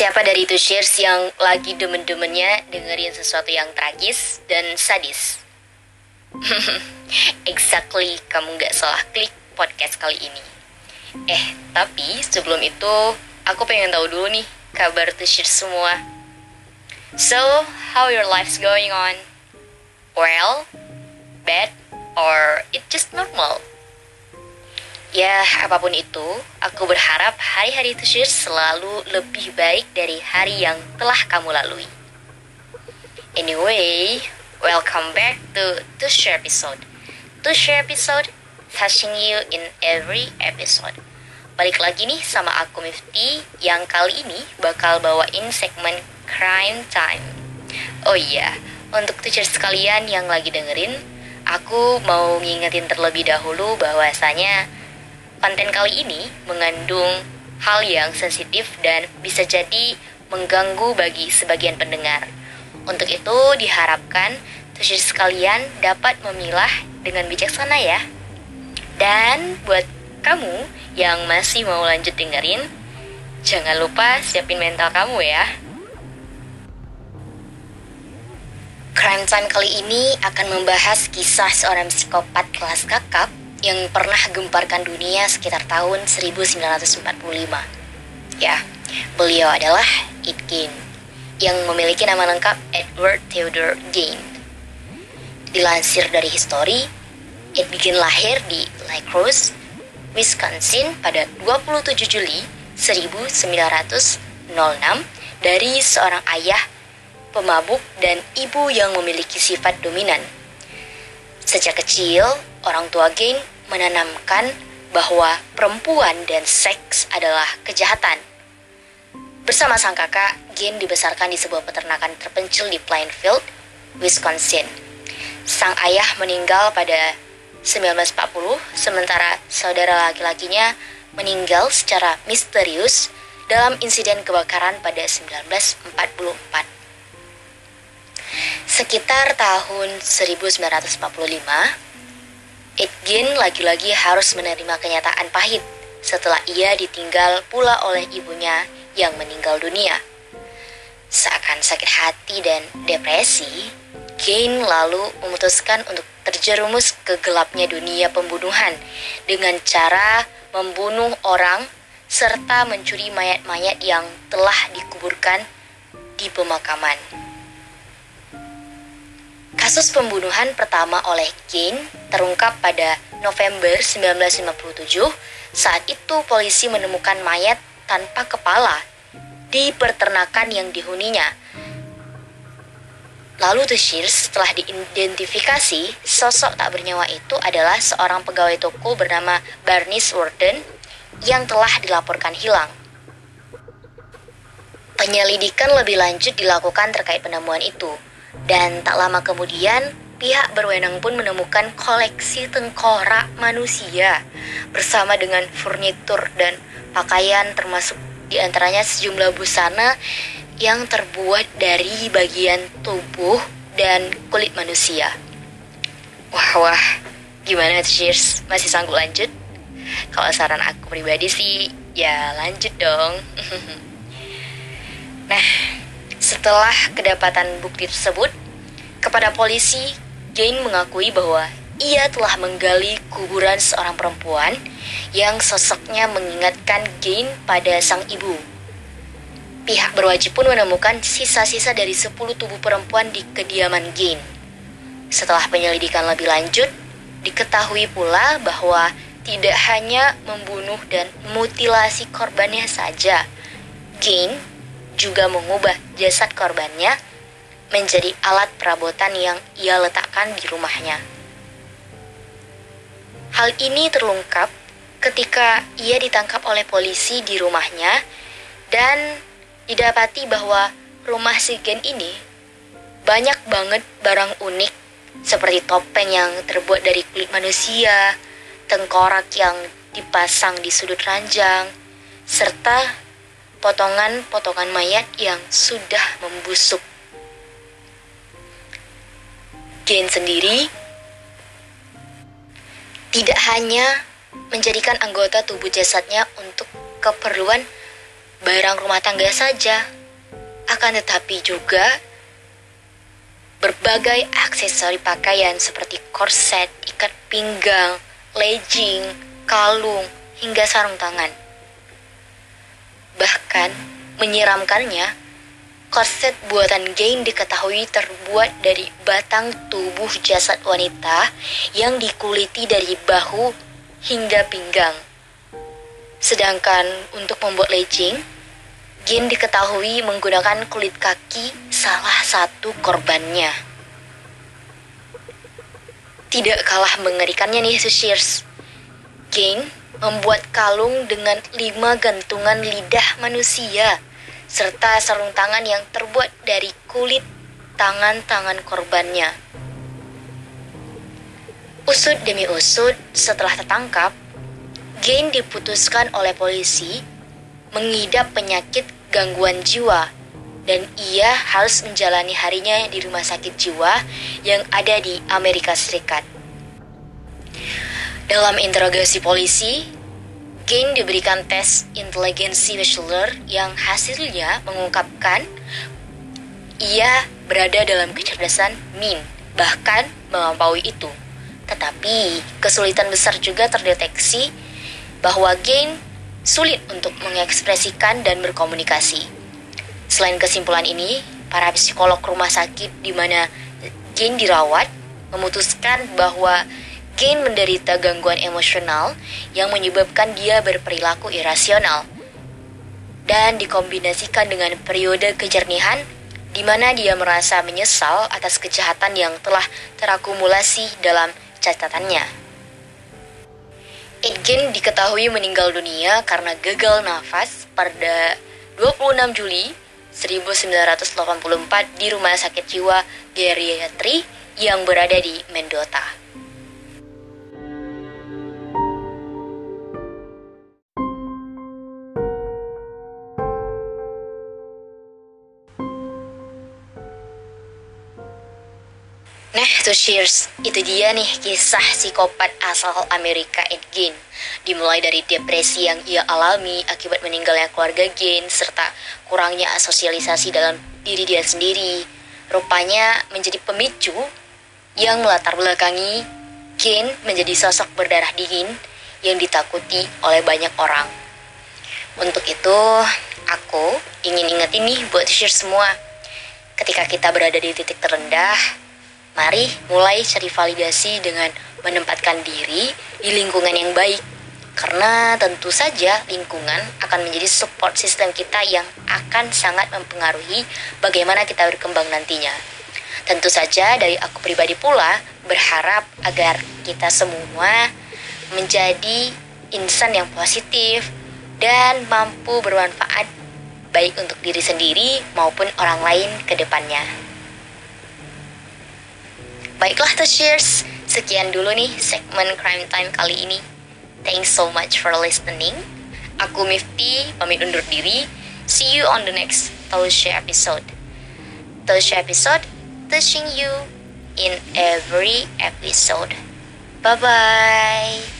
Siapa dari itu shares yang lagi demen-demennya dengerin sesuatu yang tragis dan sadis? exactly, kamu gak salah klik podcast kali ini. Eh, tapi sebelum itu, aku pengen tahu dulu nih kabar to share semua. So, how your life's going on? Well, bad, or it just normal? Ya, apa pun itu, aku berharap hari-hari itu selalu lebih baik dari hari yang telah kamu lalui. Anyway, welcome back to Share episode. To Share episode, touching you in every episode. Balik lagi nih sama aku Mifty yang kali ini bakal bawain segmen Crime Time. Oh iya, untuk teacher sekalian yang lagi dengerin, aku mau ngingetin terlebih dahulu bahwasanya konten kali ini mengandung hal yang sensitif dan bisa jadi mengganggu bagi sebagian pendengar. Untuk itu diharapkan tujuh sekalian dapat memilah dengan bijaksana ya. Dan buat kamu yang masih mau lanjut dengerin, jangan lupa siapin mental kamu ya. Crime Time kali ini akan membahas kisah seorang psikopat kelas kakap yang pernah gemparkan dunia sekitar tahun 1945. Ya, beliau adalah Gein yang memiliki nama lengkap Edward Theodore Gein. Dilansir dari histori, Ed Gein lahir di Lake Rose, Wisconsin pada 27 Juli 1906 dari seorang ayah pemabuk dan ibu yang memiliki sifat dominan. Sejak kecil, orang tua Gain menanamkan bahwa perempuan dan seks adalah kejahatan. Bersama sang kakak, Gain dibesarkan di sebuah peternakan terpencil di Plainfield, Wisconsin. Sang ayah meninggal pada 1940, sementara saudara laki-lakinya meninggal secara misterius dalam insiden kebakaran pada 1944. Sekitar tahun 1945, Edgin lagi-lagi harus menerima kenyataan pahit setelah ia ditinggal pula oleh ibunya yang meninggal dunia. Seakan sakit hati dan depresi, Gain lalu memutuskan untuk terjerumus ke gelapnya dunia pembunuhan dengan cara membunuh orang serta mencuri mayat-mayat yang telah dikuburkan di pemakaman. Kasus pembunuhan pertama oleh Gain terungkap pada November 1957. Saat itu polisi menemukan mayat tanpa kepala di peternakan yang dihuninya. Lalu Tushir setelah diidentifikasi, sosok tak bernyawa itu adalah seorang pegawai toko bernama Barnis Warden yang telah dilaporkan hilang. Penyelidikan lebih lanjut dilakukan terkait penemuan itu. Dan tak lama kemudian, pihak berwenang pun menemukan koleksi tengkorak manusia bersama dengan furnitur dan pakaian termasuk di antaranya sejumlah busana yang terbuat dari bagian tubuh dan kulit manusia. Wah, wah, gimana Cheers? Masih sanggup lanjut? Kalau saran aku pribadi sih, ya lanjut dong. setelah kedapatan bukti tersebut, kepada polisi, Jane mengakui bahwa ia telah menggali kuburan seorang perempuan yang sosoknya mengingatkan Jane pada sang ibu. Pihak berwajib pun menemukan sisa-sisa dari 10 tubuh perempuan di kediaman Jane. Setelah penyelidikan lebih lanjut, diketahui pula bahwa tidak hanya membunuh dan mutilasi korbannya saja, Jane juga mengubah jasad korbannya menjadi alat perabotan yang ia letakkan di rumahnya. Hal ini terungkap ketika ia ditangkap oleh polisi di rumahnya dan didapati bahwa rumah si Gen ini banyak banget barang unik seperti topeng yang terbuat dari kulit manusia, tengkorak yang dipasang di sudut ranjang, serta potongan-potongan mayat yang sudah membusuk. Jane sendiri tidak hanya menjadikan anggota tubuh jasadnya untuk keperluan barang rumah tangga saja, akan tetapi juga berbagai aksesori pakaian seperti korset, ikat pinggang, legging, kalung, hingga sarung tangan. Bahkan menyiramkannya, korset buatan Gain diketahui terbuat dari batang tubuh jasad wanita yang dikuliti dari bahu hingga pinggang. Sedangkan untuk membuat legging, Gin diketahui menggunakan kulit kaki salah satu korbannya. Tidak kalah mengerikannya nih Sushirs. Gin membuat kalung dengan lima gantungan lidah manusia serta sarung tangan yang terbuat dari kulit tangan-tangan korbannya. Usut demi usut, setelah tertangkap, Gain diputuskan oleh polisi mengidap penyakit gangguan jiwa dan ia harus menjalani harinya di rumah sakit jiwa yang ada di Amerika Serikat. Dalam interogasi polisi, Gain diberikan tes inteligensi Bachelor yang hasilnya mengungkapkan ia berada dalam kecerdasan min, bahkan melampaui itu. Tetapi kesulitan besar juga terdeteksi bahwa Gain sulit untuk mengekspresikan dan berkomunikasi. Selain kesimpulan ini, para psikolog rumah sakit di mana Gain dirawat memutuskan bahwa Gain menderita gangguan emosional yang menyebabkan dia berperilaku irasional dan dikombinasikan dengan periode kejernihan di mana dia merasa menyesal atas kejahatan yang telah terakumulasi dalam catatannya. Edgin diketahui meninggal dunia karena gagal nafas pada 26 Juli 1984 di Rumah Sakit Jiwa Geriatri yang berada di Mendota. To cheers. Itu dia nih kisah psikopat asal Amerika Ed Gein. Dimulai dari depresi yang ia alami akibat meninggalnya keluarga Gein serta kurangnya sosialisasi dalam diri dia sendiri. Rupanya menjadi pemicu yang melatar belakangi Gein menjadi sosok berdarah dingin yang ditakuti oleh banyak orang. Untuk itu, aku ingin ingetin nih buat share semua. Ketika kita berada di titik terendah, Mari mulai cari validasi dengan menempatkan diri di lingkungan yang baik. Karena tentu saja lingkungan akan menjadi support system kita yang akan sangat mempengaruhi bagaimana kita berkembang nantinya. Tentu saja dari aku pribadi pula berharap agar kita semua menjadi insan yang positif dan mampu bermanfaat baik untuk diri sendiri maupun orang lain ke depannya. Baiklah to cheers, sekian dulu nih segmen Crime Time kali ini. Thanks so much for listening. Aku Mifti, pamit undur diri. See you on the next Share episode. Share episode, touching you in every episode. Bye-bye.